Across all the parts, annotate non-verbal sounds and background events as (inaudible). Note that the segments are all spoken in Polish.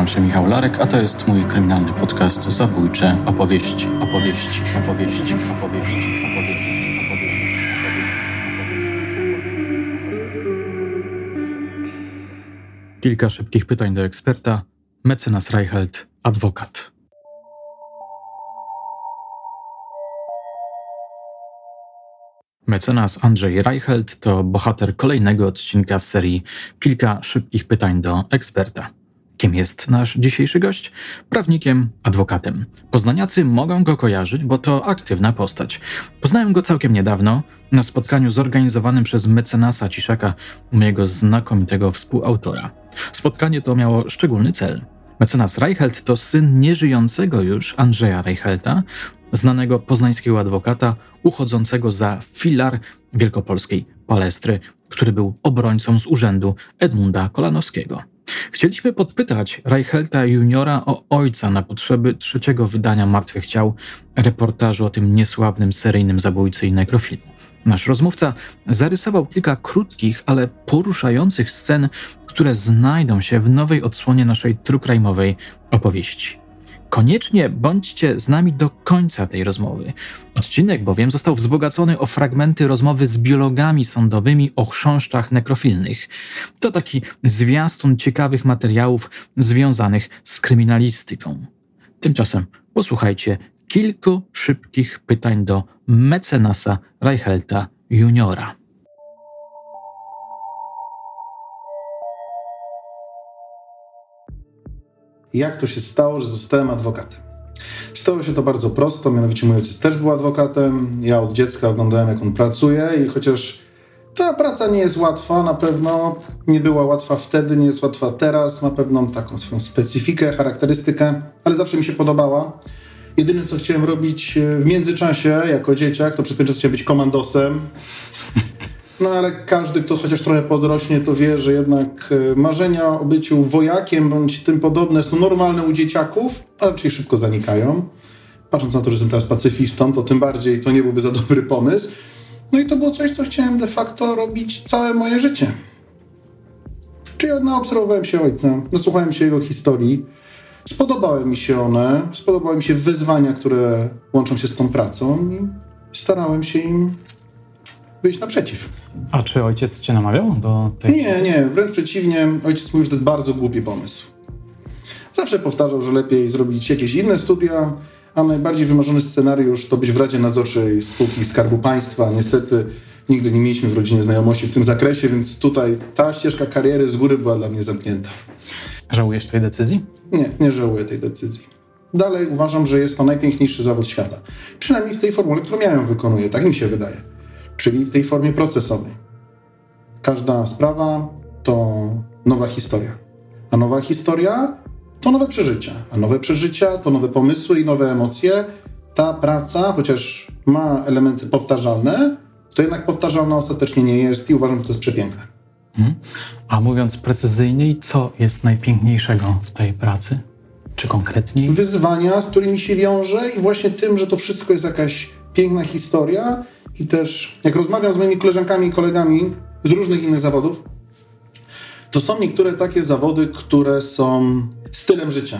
Nazywam się Michał Larek, a to jest mój kryminalny podcast Zabójcze opowieści, opowieści, opowieści, opowieści, opowieści, opowieści. Kilka szybkich pytań do eksperta. Mecenas Reichelt, adwokat. Mecenas Andrzej Reichelt to bohater kolejnego odcinka serii Kilka szybkich pytań do eksperta. Kim jest nasz dzisiejszy gość? Prawnikiem, adwokatem. Poznaniacy mogą go kojarzyć, bo to aktywna postać. Poznałem go całkiem niedawno na spotkaniu zorganizowanym przez mecenasa Ciszaka, mojego znakomitego współautora. Spotkanie to miało szczególny cel. Mecenas Reichelt to syn nieżyjącego już Andrzeja Reichelta, znanego poznańskiego adwokata uchodzącego za filar wielkopolskiej palestry, który był obrońcą z urzędu Edmunda Kolanowskiego. Chcieliśmy podpytać Reichelta juniora o ojca na potrzeby trzeciego wydania Martwych Ciał, reportażu o tym niesławnym seryjnym zabójcy i nekrofilmu. Nasz rozmówca zarysował kilka krótkich, ale poruszających scen, które znajdą się w nowej odsłonie naszej trukrajmowej opowieści. Koniecznie bądźcie z nami do końca tej rozmowy. Odcinek bowiem został wzbogacony o fragmenty rozmowy z biologami sądowymi o chrząszczach nekrofilnych. To taki zwiastun ciekawych materiałów związanych z kryminalistyką. Tymczasem posłuchajcie kilku szybkich pytań do mecenasa Reichelta juniora. Jak to się stało, że zostałem adwokatem. Stało się to bardzo prosto, mianowicie mój ojciec też był adwokatem. Ja od dziecka oglądałem, jak on pracuje i chociaż ta praca nie jest łatwa, na pewno nie była łatwa wtedy, nie jest łatwa teraz, ma pewną taką swoją specyfikę, charakterystykę, ale zawsze mi się podobała. Jedyne, co chciałem robić w międzyczasie, jako dzieciak, to przez pewien czas chciałem być komandosem. No ale każdy, kto chociaż trochę podrośnie, to wie, że jednak e, marzenia o byciu wojakiem bądź tym podobne są normalne u dzieciaków, a raczej szybko zanikają. Patrząc na to, że jestem teraz pacyfistą, to tym bardziej to nie byłby za dobry pomysł. No i to było coś, co chciałem de facto robić całe moje życie. Czyli naobserwowałem się ojca, nasłuchałem się jego historii, spodobały mi się one, spodobały mi się wyzwania, które łączą się z tą pracą i starałem się im wyjść naprzeciw. A czy ojciec cię namawiał do tej... Nie, nie, wręcz przeciwnie. Ojciec mówił, że to jest bardzo głupi pomysł. Zawsze powtarzał, że lepiej zrobić jakieś inne studia, a najbardziej wymarzony scenariusz to być w Radzie Nadzorczej Spółki Skarbu Państwa. Niestety nigdy nie mieliśmy w rodzinie znajomości w tym zakresie, więc tutaj ta ścieżka kariery z góry była dla mnie zamknięta. Żałujesz tej decyzji? Nie, nie żałuję tej decyzji. Dalej uważam, że jest to najpiękniejszy zawód świata. Przynajmniej w tej formule, którą ja ją wykonuję, tak mi się wydaje czyli w tej formie procesowej. Każda sprawa to nowa historia, a nowa historia to nowe przeżycia, a nowe przeżycia to nowe pomysły i nowe emocje. Ta praca, chociaż ma elementy powtarzalne, to jednak powtarzalna ostatecznie nie jest i uważam, że to jest przepiękne. Hmm. A mówiąc precyzyjniej, co jest najpiękniejszego w tej pracy? Czy konkretniej? Wyzwania, z którymi się wiąże i właśnie tym, że to wszystko jest jakaś piękna historia i też jak rozmawiam z moimi koleżankami i kolegami z różnych innych zawodów, to są niektóre takie zawody, które są stylem życia.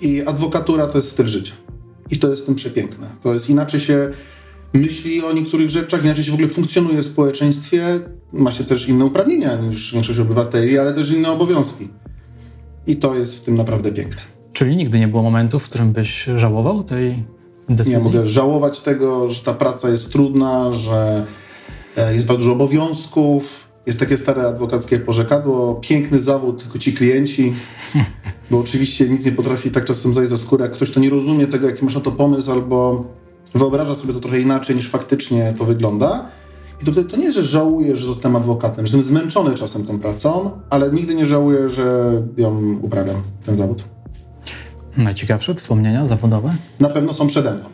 I adwokatura to jest styl życia. I to jest tym przepiękne. To jest inaczej się myśli o niektórych rzeczach, inaczej się w ogóle funkcjonuje w społeczeństwie. Ma się też inne uprawnienia niż większość obywateli, ale też inne obowiązki. I to jest w tym naprawdę piękne. Czyli nigdy nie było momentu, w którym byś żałował tej decyzji? Ja mogę żałować tego, że ta praca jest trudna, że e, jest bardzo dużo obowiązków. Jest takie stare adwokackie porzekadło, piękny zawód, tylko ci klienci. (laughs) Bo oczywiście nic nie potrafi tak czasem zajść za skórę, jak ktoś to nie rozumie tego, jaki masz na to pomysł, albo wyobraża sobie to trochę inaczej, niż faktycznie to wygląda. I to wtedy to nie jest, że żałuję, że zostałem adwokatem, że jestem zmęczony czasem tą pracą, ale nigdy nie żałuję, że ją uprawiam, ten zawód. Najciekawsze wspomnienia zawodowe? Na pewno są przede mną.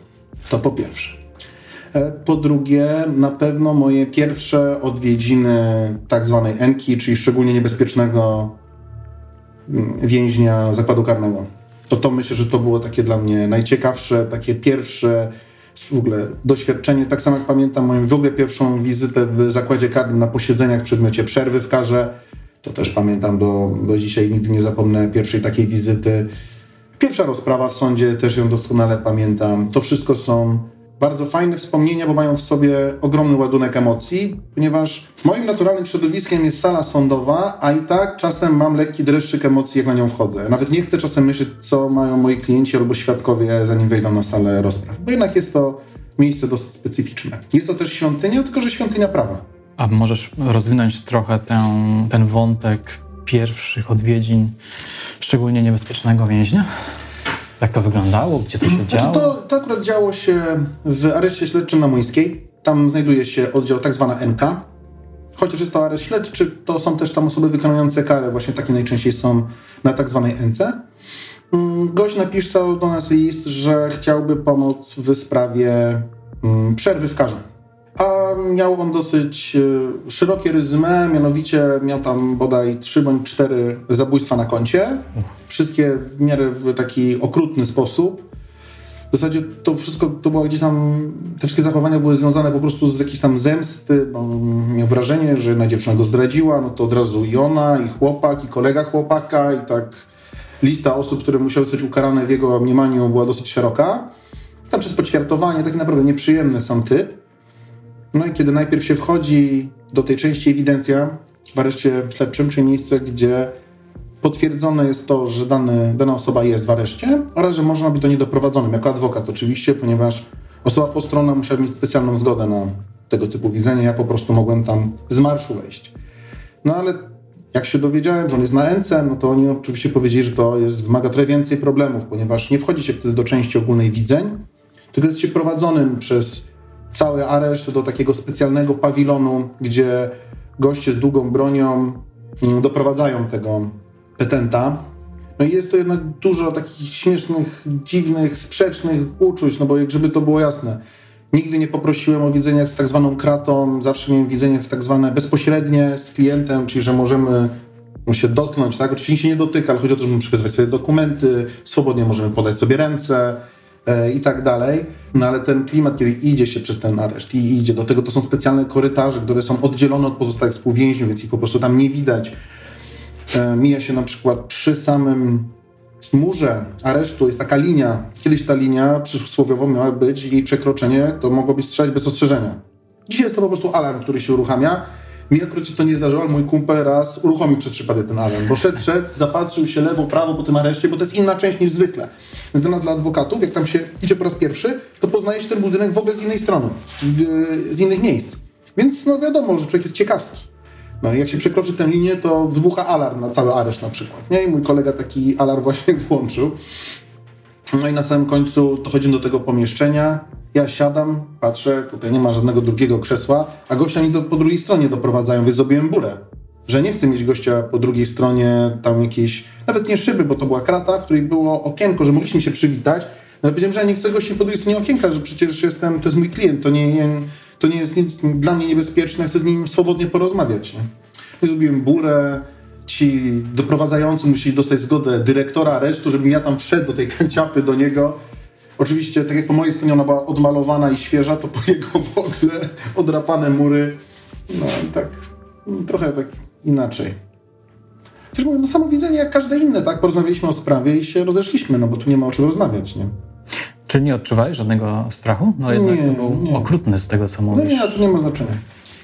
To po pierwsze. E, po drugie, na pewno moje pierwsze odwiedziny tak zwanej Enki, czyli szczególnie niebezpiecznego mm, więźnia zakładu karnego. To to myślę, że to było takie dla mnie najciekawsze, takie pierwsze w ogóle doświadczenie. Tak samo jak pamiętam moją w ogóle pierwszą wizytę w zakładzie karnym na posiedzeniach w przedmiocie przerwy w karze To też pamiętam do, do dzisiaj, nigdy nie zapomnę pierwszej takiej wizyty. Pierwsza rozprawa w sądzie, też ją doskonale pamiętam. To wszystko są bardzo fajne wspomnienia, bo mają w sobie ogromny ładunek emocji, ponieważ moim naturalnym środowiskiem jest sala sądowa, a i tak czasem mam lekki dreszczyk emocji, jak na nią wchodzę. Nawet nie chcę czasem myśleć, co mają moi klienci albo świadkowie, zanim wejdą na salę rozpraw, bo jednak jest to miejsce dosyć specyficzne. Jest to też świątynia, tylko że świątynia prawa. A możesz rozwinąć trochę ten, ten wątek pierwszych odwiedzin szczególnie niebezpiecznego więźnia? Jak to wyglądało? Gdzie to się znaczy, działo? To, to akurat działo się w areszcie śledczym na Młyńskiej. Tam znajduje się oddział tak zwana NK. Chociaż jest to areszt śledczy, to są też tam osoby wykonujące karę. Właśnie takie najczęściej są na tak zwanej NC. Mm, gość napisał do nas list, że chciałby pomóc w sprawie mm, przerwy w karze. A miał on dosyć e, szerokie rezymę, mianowicie miał tam bodaj trzy bądź cztery zabójstwa na koncie. Wszystkie w miarę w taki okrutny sposób. W zasadzie to wszystko to było gdzieś tam, te wszystkie zachowania były związane po prostu z jakiejś tam zemsty, bo miał wrażenie, że jedna dziewczyna go zdradziła, no to od razu i ona, i chłopak, i kolega chłopaka, i tak lista osób, które musiały zostać ukarane w jego mniemaniu była dosyć szeroka. Tam przez poćwiartowanie, taki naprawdę nieprzyjemny sam typ. No i kiedy najpierw się wchodzi do tej części ewidencja w areszcie śledczym, czyli miejsce, gdzie potwierdzone jest to, że dany, dana osoba jest w areszcie oraz, że można być do niej doprowadzonym jako adwokat oczywiście, ponieważ osoba postronna musiała mieć specjalną zgodę na tego typu widzenie. Ja po prostu mogłem tam z marszu wejść. No ale jak się dowiedziałem, że on jest na NC, no to oni oczywiście powiedzieli, że to jest, wymaga trochę więcej problemów, ponieważ nie wchodzi się wtedy do części ogólnej widzeń, tylko jest się prowadzonym przez cały areszt do takiego specjalnego pawilonu, gdzie goście z długą bronią mm, doprowadzają tego petenta. No i jest to jednak dużo takich śmiesznych, dziwnych, sprzecznych uczuć, no bo jak żeby to było jasne, nigdy nie poprosiłem o widzenie z tak zwaną kratą, zawsze miałem widzenie w tak zwane bezpośrednie z klientem, czyli że możemy się dotknąć, tak? Oczywiście się nie dotyka, ale chodzi o to, że możemy przekazywać swoje dokumenty, swobodnie możemy podać sobie ręce, i tak dalej. No ale ten klimat, kiedy idzie się przez ten areszt i idzie, do tego to są specjalne korytarze, które są oddzielone od pozostałych współwięźniów, więc ich po prostu tam nie widać. E, mija się na przykład przy samym murze aresztu, jest taka linia. Kiedyś ta linia przysłowiowo miała być, jej przekroczenie to mogło być strzelać bez ostrzeżenia. Dzisiaj jest to po prostu alarm, który się uruchamia mi akurat się to nie zdarzyło, ale mój kumpel raz uruchomił przez przypadek ten alarm, bo szedł, szedł, zapatrzył się lewo, prawo po tym areszcie, bo to jest inna część niż zwykle. Więc dla nas, dla adwokatów, jak tam się idzie po raz pierwszy, to poznaje się ten budynek w ogóle z innej strony, z innych miejsc. Więc no wiadomo, że człowiek jest ciekawski. No i jak się przekroczy tę linię, to wybucha alarm na cały areszt na przykład. Nie? I mój kolega taki alarm właśnie (laughs) włączył. No i na samym końcu dochodzimy do tego pomieszczenia. Ja siadam, patrzę, tutaj nie ma żadnego drugiego krzesła, a gościa mi do, po drugiej stronie doprowadzają, więc zrobiłem burę. Że nie chcę mieć gościa po drugiej stronie tam jakieś, nawet nie szyby, bo to była krata, w której było okienko, że mogliśmy się przywitać. No powiedziałem, że ja nie chcę gościa po drugiej stronie okienka, że przecież jestem, to jest mój klient, to nie, to nie jest nic dla mnie niebezpieczne, chcę z nim swobodnie porozmawiać. Nie? No zrobiłem burę, ci doprowadzający musieli dostać zgodę dyrektora aresztu, żebym ja tam wszedł do tej (laughs) kanciapy do niego Oczywiście, tak jak po mojej stronie ona była odmalowana i świeża, to po (laughs) jego w ogóle odrapane mury. No i tak trochę tak inaczej. Chociaż mówię, no samo widzenie jak każde inne, tak? Porozmawialiśmy o sprawie i się rozeszliśmy, no bo tu nie ma o czym rozmawiać, nie? Czy nie odczuwałeś żadnego strachu? No jednak nie, to był nie. okrutny z tego, co mówisz. No nie, to nie ma znaczenia.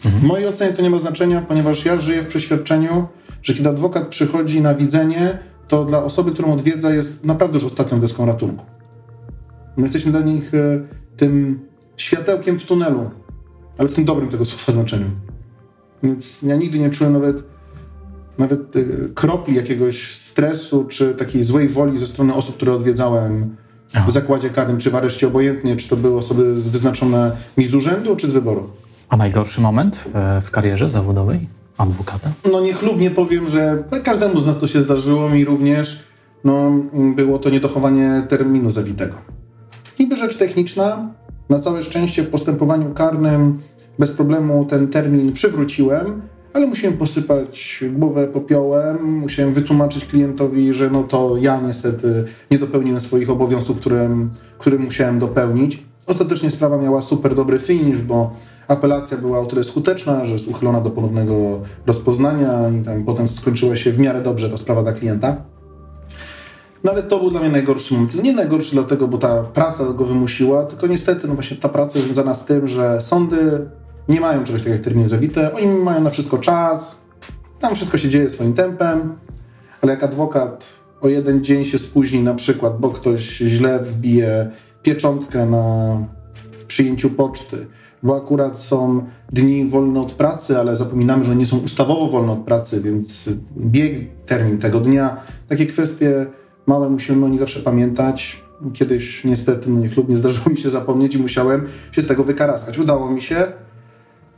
Mhm. W mojej ocenie to nie ma znaczenia, ponieważ ja żyję w przeświadczeniu, że kiedy adwokat przychodzi na widzenie, to dla osoby, którą odwiedza jest naprawdę już ostatnią deską ratunku. My jesteśmy dla nich e, tym światełkiem w tunelu, ale w tym dobrym tego słowa znaczeniu. Więc ja nigdy nie czułem nawet, nawet e, kropli jakiegoś stresu czy takiej złej woli ze strony osób, które odwiedzałem w zakładzie karnym czy w areszcie, obojętnie, czy to były osoby wyznaczone mi z urzędu czy z wyboru. A najgorszy moment w, w karierze zawodowej adwokata? No niechlubnie powiem, że każdemu z nas to się zdarzyło, mi również. No, było to niedochowanie terminu zawitego. Niby rzecz techniczna, na całe szczęście w postępowaniu karnym bez problemu ten termin przywróciłem, ale musiałem posypać głowę popiołem, musiałem wytłumaczyć klientowi, że no to ja niestety nie dopełniłem swoich obowiązków, które, które musiałem dopełnić. Ostatecznie sprawa miała super dobry finish, bo apelacja była o tyle skuteczna, że jest uchylona do ponownego rozpoznania i tam potem skończyła się w miarę dobrze ta sprawa dla klienta. No ale to był dla mnie najgorszy moment. Nie najgorszy dlatego, bo ta praca go wymusiła, tylko niestety no właśnie ta praca jest związana z tym, że sądy nie mają czegoś takiego jak terminy zawite. Oni mają na wszystko czas, tam wszystko się dzieje swoim tempem, ale jak adwokat o jeden dzień się spóźni na przykład, bo ktoś źle wbije pieczątkę na przyjęciu poczty, bo akurat są dni wolne od pracy, ale zapominamy, że nie są ustawowo wolne od pracy, więc bieg termin tego dnia. Takie kwestie małe musimy o nich zawsze pamiętać. Kiedyś niestety, no niechlubnie zdarzyło mi się zapomnieć i musiałem się z tego wykaraskać. Udało mi się,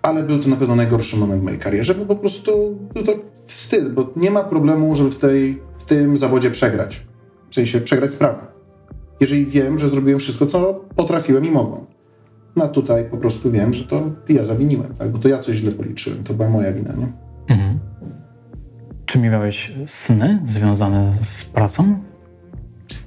ale był to na pewno najgorszy moment w mojej karierze, bo po prostu był to wstyd, bo nie ma problemu, żeby w, tej, w tym zawodzie przegrać. W sensie przegrać sprawę. Jeżeli wiem, że zrobiłem wszystko, co potrafiłem i mogłem. No tutaj po prostu wiem, że to ja zawiniłem, tak? bo to ja coś źle policzyłem, to była moja wina, nie? Mhm. Czy miałeś sny związane z pracą?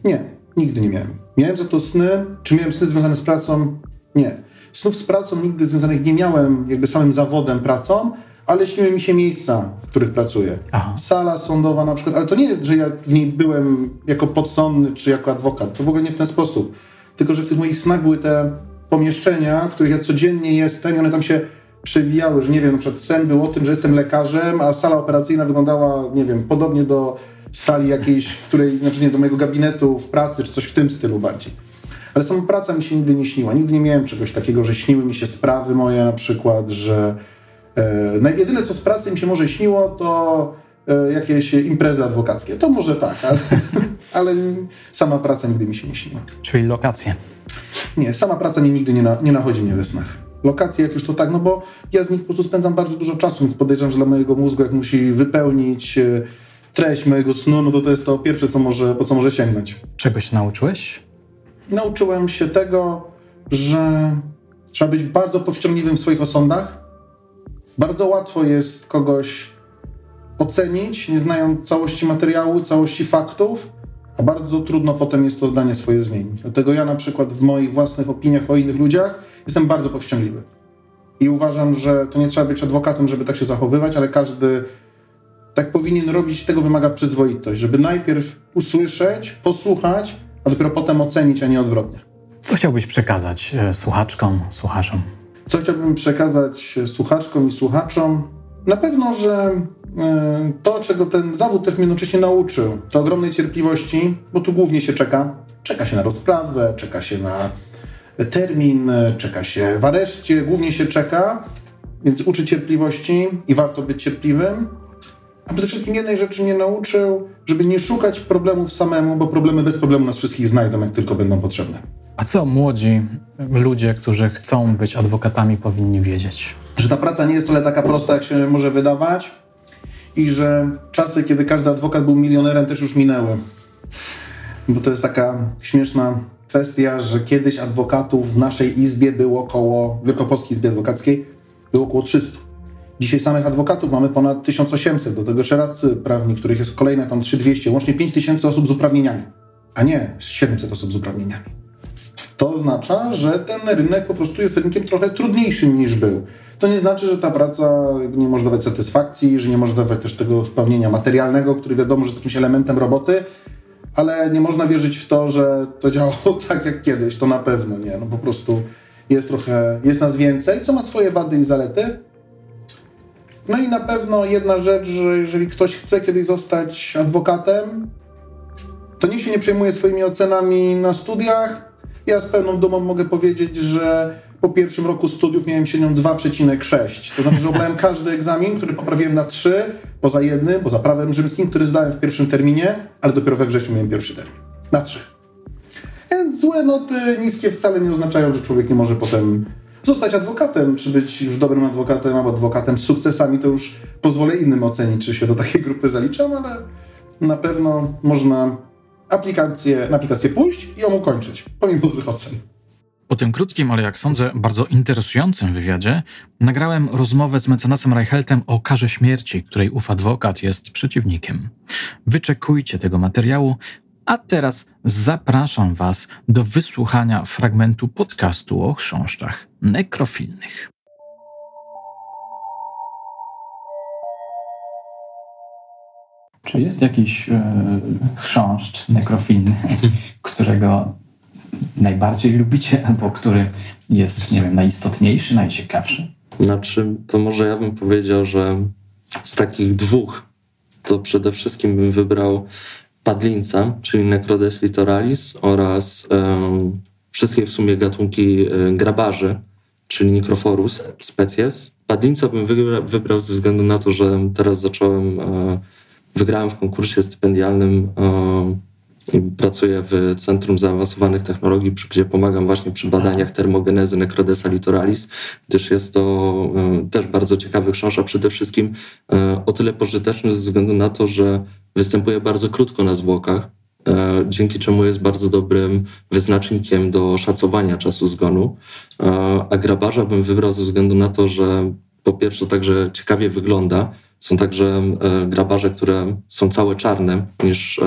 Nie, nigdy nie miałem. Miałem za to sny. Czy miałem sny związane z pracą? Nie. Snów z pracą nigdy związanych nie miałem jakby samym zawodem pracą, ale śniły mi się miejsca, w których pracuję. Aha. Sala sądowa na przykład, ale to nie, że ja w niej byłem jako podsądny czy jako adwokat, to w ogóle nie w ten sposób. Tylko, że w tych moich snach były te pomieszczenia, w których ja codziennie jestem i one tam się przewijały, że nie wiem, na przykład sen był o tym, że jestem lekarzem, a sala operacyjna wyglądała, nie wiem, podobnie do sali jakiejś, w której, znaczy nie, do mojego gabinetu w pracy, czy coś w tym stylu bardziej. Ale sama praca mi się nigdy nie śniła. Nigdy nie miałem czegoś takiego, że śniły mi się sprawy moje na przykład, że e, jedyne co z pracy mi się może śniło, to e, jakieś imprezy adwokackie. To może tak, ale, (laughs) ale sama praca nigdy mi się nie śniła. Czyli lokacje. Nie, sama praca mi nigdy nie, na, nie nachodzi mnie we snach. Lokacje jak już to tak, no bo ja z nich po prostu spędzam bardzo dużo czasu, więc podejrzewam, że dla mojego mózgu, jak musi wypełnić e, treść mojego snu, no to to jest to pierwsze, co może, po co może sięgnąć. Czego się nauczyłeś? Nauczyłem się tego, że trzeba być bardzo powściągliwym w swoich osądach. Bardzo łatwo jest kogoś ocenić, nie znając całości materiału, całości faktów, a bardzo trudno potem jest to zdanie swoje zmienić. Dlatego ja na przykład w moich własnych opiniach o innych ludziach jestem bardzo powściągliwy. I uważam, że to nie trzeba być adwokatem, żeby tak się zachowywać, ale każdy tak powinien robić, tego wymaga przyzwoitość, żeby najpierw usłyszeć, posłuchać, a dopiero potem ocenić, a nie odwrotnie. Co chciałbyś przekazać e, słuchaczkom, słuchaczom? Co chciałbym przekazać e, słuchaczkom i słuchaczom? Na pewno, że e, to, czego ten zawód też mnie jednocześnie nauczył, to ogromnej cierpliwości, bo tu głównie się czeka. Czeka się na rozprawę, czeka się na termin, czeka się w areszcie, głównie się czeka, więc uczy cierpliwości i warto być cierpliwym. A przede wszystkim jednej rzeczy mnie nauczył, żeby nie szukać problemów samemu, bo problemy bez problemu nas wszystkich znajdą, jak tylko będą potrzebne. A co młodzi ludzie, którzy chcą być adwokatami, powinni wiedzieć? Że ta praca nie jest wcale taka prosta, jak się może wydawać i że czasy, kiedy każdy adwokat był milionerem, też już minęły. Bo to jest taka śmieszna kwestia, że kiedyś adwokatów w naszej izbie było około, Wielkopolskiej Izbie Adwokackiej, było około 300. Dzisiaj samych adwokatów mamy ponad 1800, do tego jeszcze radcy prawni, których jest kolejne tam 3200, łącznie 5000 osób z uprawnieniami, a nie 700 osób z uprawnieniami. To oznacza, że ten rynek po prostu jest rynkiem trochę trudniejszym niż był. To nie znaczy, że ta praca nie może dawać satysfakcji, że nie może dawać też tego spełnienia materialnego, który wiadomo, że jest jakimś elementem roboty, ale nie można wierzyć w to, że to działało (laughs) tak jak kiedyś, to na pewno nie. No po prostu jest trochę, jest nas więcej, co ma swoje wady i zalety, no i na pewno jedna rzecz, że jeżeli ktoś chce kiedyś zostać adwokatem, to niech się nie przejmuje swoimi ocenami na studiach. Ja z pełną dumą mogę powiedzieć, że po pierwszym roku studiów miałem średnią 2,6. To znaczy, że oblałem każdy egzamin, który poprawiłem na 3, poza jednym, poza prawem rzymskim, który zdałem w pierwszym terminie, ale dopiero we wrześniu miałem pierwszy termin. Na 3. Więc złe noty, niskie wcale nie oznaczają, że człowiek nie może potem zostać adwokatem, czy być już dobrym adwokatem, albo adwokatem z sukcesami, to już pozwolę innym ocenić, czy się do takiej grupy zaliczam, ale na pewno można aplikację, na aplikację pójść i ją ukończyć, pomimo złych ocen. Po tym krótkim, ale jak sądzę, bardzo interesującym wywiadzie nagrałem rozmowę z mecenasem Reicheltem o karze śmierci, której ów adwokat jest przeciwnikiem. Wyczekujcie tego materiału, a teraz zapraszam Was do wysłuchania fragmentu podcastu o chrząszczach nekrofilnych. Czy jest jakiś e, chrząszcz nekrofilny, (laughs) którego najbardziej lubicie, albo który jest, nie wiem, najistotniejszy, najciekawszy? Znaczy, to może ja bym powiedział, że z takich dwóch to przede wszystkim bym wybrał padlinca, czyli Necrodes litoralis oraz um, wszystkie w sumie gatunki um, grabarzy, czyli Nicroforus species. Padlinca bym wybra wybrał ze względu na to, że teraz zacząłem, um, wygrałem w konkursie stypendialnym i pracuję w Centrum Zaawansowanych Technologii, gdzie pomagam właśnie przy badaniach termogenezy Necrodesa litoralis, gdyż jest to też bardzo ciekawy książka, przede wszystkim o tyle pożyteczny ze względu na to, że występuje bardzo krótko na zwłokach, e, dzięki czemu jest bardzo dobrym wyznacznikiem do szacowania czasu zgonu. E, a grabarza bym wybrał ze względu na to, że po pierwsze także ciekawie wygląda. Są także e, grabarze, które są całe czarne, niż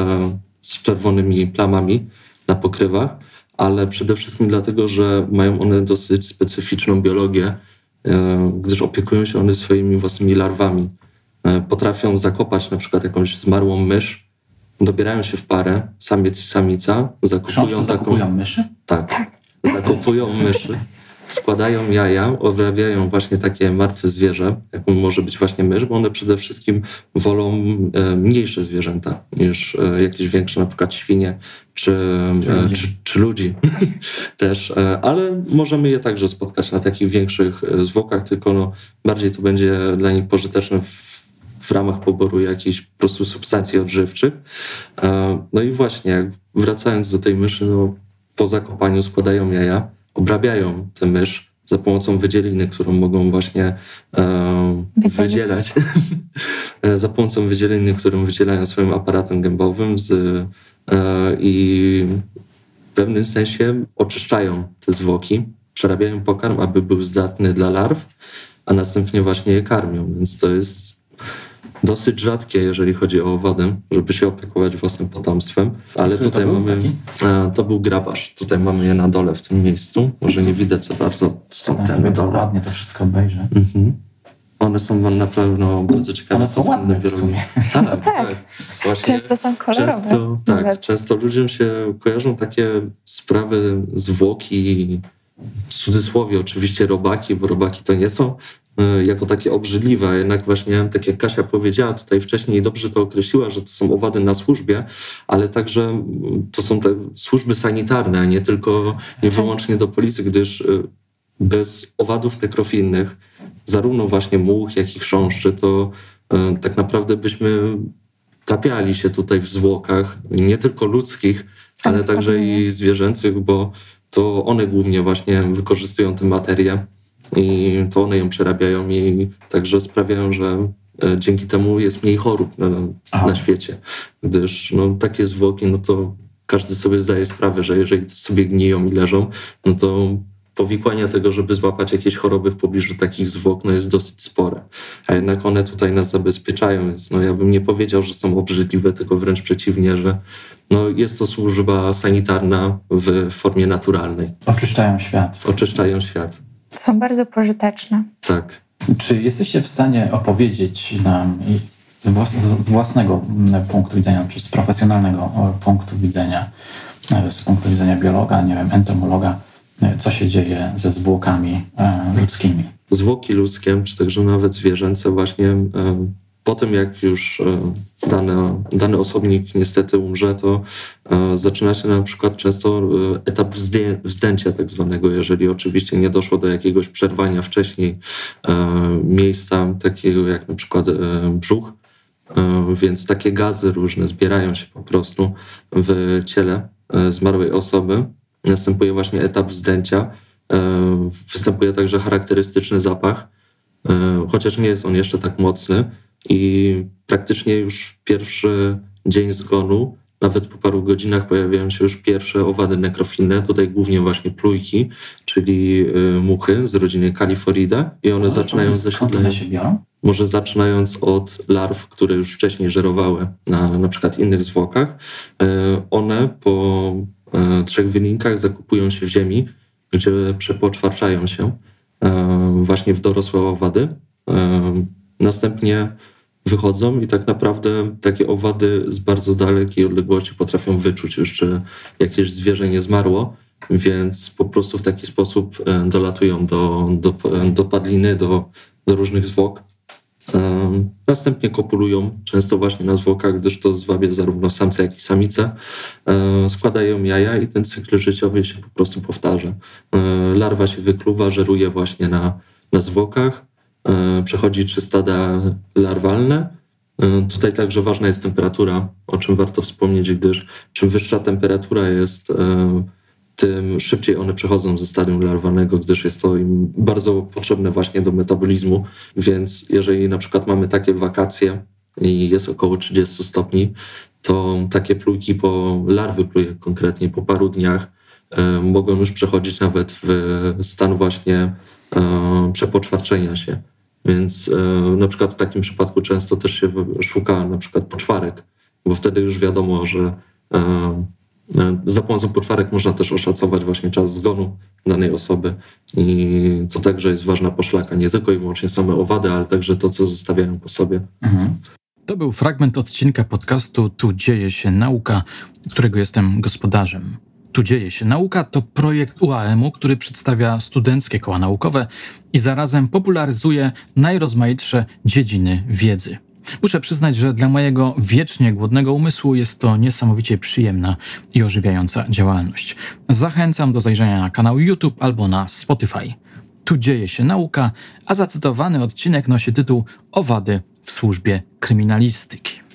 z czerwonymi plamami na pokrywach, ale przede wszystkim dlatego, że mają one dosyć specyficzną biologię, gdyż opiekują się one swoimi własnymi larwami. E, potrafią zakopać na przykład jakąś zmarłą mysz, dobierają się w parę, samiec i samica, zakupują taką... zakupują myszy? Tak, tak. zakupują myszy, (laughs) składają jaja, obrabiają właśnie takie martwe zwierzę, jaką może być właśnie mysz, bo one przede wszystkim wolą e, mniejsze zwierzęta niż e, jakieś większe, na przykład świnie czy, czy ludzi, czy, czy ludzi. (laughs) też, ale możemy je także spotkać na takich większych zwłokach, tylko no, bardziej to będzie dla nich pożyteczne w ramach poboru jakichś po prostu substancji odżywczych. E, no i właśnie, wracając do tej myszy, no, po zakopaniu składają jaja, obrabiają tę mysz za pomocą wydzieliny, którą mogą właśnie e, wydzielać. (laughs) Za pomocą wydzieliny, którą wydzielają swoim aparatem gębowym z, e, i w pewnym sensie oczyszczają te zwłoki, przerabiają pokarm, aby był zdatny dla larw, a następnie właśnie je karmią. Więc to jest dosyć rzadkie, jeżeli chodzi o wodę, żeby się opiekować własnym potomstwem. Ale Który tutaj to mamy. Taki? To był grabarz. Tutaj mamy je na dole w tym miejscu. Może nie widać co bardzo. Są te na dole. Ładnie to wszystko obejrzę. Mhm. One są na pewno bardzo ciekawe. One są ładne w sumie. Tak, (laughs) no tak. tak. Właśnie często są kolorowe. Często, tak, często ludziom się kojarzą takie sprawy zwłoki, w cudzysłowie oczywiście robaki, bo robaki to nie są, E, jako takie obrzydliwe, jednak właśnie, tak jak Kasia powiedziała tutaj wcześniej, dobrze to określiła, że to są owady na służbie, ale także to są te służby sanitarne, a nie tylko, nie tak. wyłącznie do policji, gdyż e, bez owadów nekrofilnych, zarówno właśnie much, jak i chrząszczy, to e, tak naprawdę byśmy tapiali się tutaj w zwłokach, nie tylko ludzkich, ale także i zwierzęcych, bo to one głównie właśnie wykorzystują tę materię i to one ją przerabiają i także sprawiają, że e, dzięki temu jest mniej chorób na, na świecie. Gdyż no, takie zwłoki, no to każdy sobie zdaje sprawę, że jeżeli sobie gniją i leżą, no to powikłania tego, żeby złapać jakieś choroby w pobliżu takich zwłok, no jest dosyć spore. A jednak one tutaj nas zabezpieczają, więc no ja bym nie powiedział, że są obrzydliwe, tylko wręcz przeciwnie, że no jest to służba sanitarna w formie naturalnej. Oczyszczają świat. Oczyszczają świat. Są bardzo pożyteczne. Tak. Czy jesteście w stanie opowiedzieć nam z, włas z własnego mm, punktu widzenia, czy z profesjonalnego punktu widzenia, e, z punktu widzenia biologa, nie wiem, entomologa, e, co się dzieje ze zwłokami e, ludzkimi? Zwłoki ludzkie, czy także nawet zwierzęce właśnie po tym, jak już e, dany, dany osobnik niestety umrze, to e, zaczyna się na przykład często e, etap wzdęcia tak zwanego, jeżeli oczywiście nie doszło do jakiegoś przerwania wcześniej miejsca takiego jak na przykład brzuch, więc takie gazy różne zbierają się po prostu w ciele zmarłej osoby. Następuje właśnie etap wzdęcia. Występuje także charakterystyczny zapach, chociaż nie jest on jeszcze tak mocny i praktycznie już pierwszy dzień zgonu, nawet po paru godzinach pojawiają się już pierwsze owady nekrofilne, tutaj głównie właśnie plujki, czyli y, muchy z rodziny Califorida i one zaczynają? Może zaczynając od larw, które już wcześniej żerowały na na przykład innych zwłokach, y, one po y, trzech wynikach zakupują się w ziemi, gdzie przepoczwarczają się właśnie w dorosłe owady. Następnie wychodzą i tak naprawdę takie owady z bardzo dalekiej odległości potrafią wyczuć już, czy jakieś zwierzę nie zmarło, więc po prostu w taki sposób e, dolatują do, do, do padliny, do, do różnych zwłok. Następnie kopulują, często właśnie na zwłokach, gdyż to zwabia zarówno samce, jak i samice. Składają jaja i ten cykl życiowy się po prostu powtarza. Larwa się wykluwa, żeruje właśnie na, na zwłokach, przechodzi trzy stada larwalne. Tutaj także ważna jest temperatura, o czym warto wspomnieć, gdyż czym wyższa temperatura jest tym szybciej one przechodzą ze stadium larwanego, gdyż jest to im bardzo potrzebne właśnie do metabolizmu. Więc jeżeli na przykład mamy takie wakacje i jest około 30 stopni, to takie plujki po larwy pluje konkretnie po paru dniach e, mogą już przechodzić nawet w stan właśnie e, przepoczwarczenia się. Więc e, na przykład w takim przypadku często też się szuka na przykład poczwarek, bo wtedy już wiadomo, że e, E, za pomocą poczwarek można też oszacować właśnie czas zgonu danej osoby i to także jest ważna poszlaka, nie tylko i wyłącznie same owady, ale także to, co zostawiają po sobie. Mhm. To był fragment odcinka podcastu Tu dzieje się nauka, którego jestem gospodarzem. Tu dzieje się nauka to projekt UAM-u, który przedstawia studenckie koła naukowe i zarazem popularyzuje najrozmaitsze dziedziny wiedzy. Muszę przyznać, że dla mojego wiecznie głodnego umysłu jest to niesamowicie przyjemna i ożywiająca działalność. Zachęcam do zajrzenia na kanał YouTube albo na Spotify. Tu dzieje się nauka, a zacytowany odcinek nosi tytuł Owady w służbie kryminalistyki.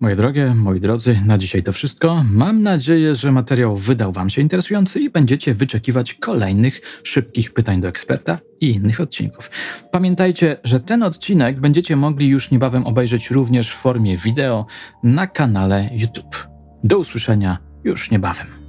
Moje drogie, moi drodzy, na dzisiaj to wszystko. Mam nadzieję, że materiał wydał Wam się interesujący i będziecie wyczekiwać kolejnych szybkich pytań do eksperta i innych odcinków. Pamiętajcie, że ten odcinek będziecie mogli już niebawem obejrzeć również w formie wideo na kanale YouTube. Do usłyszenia już niebawem.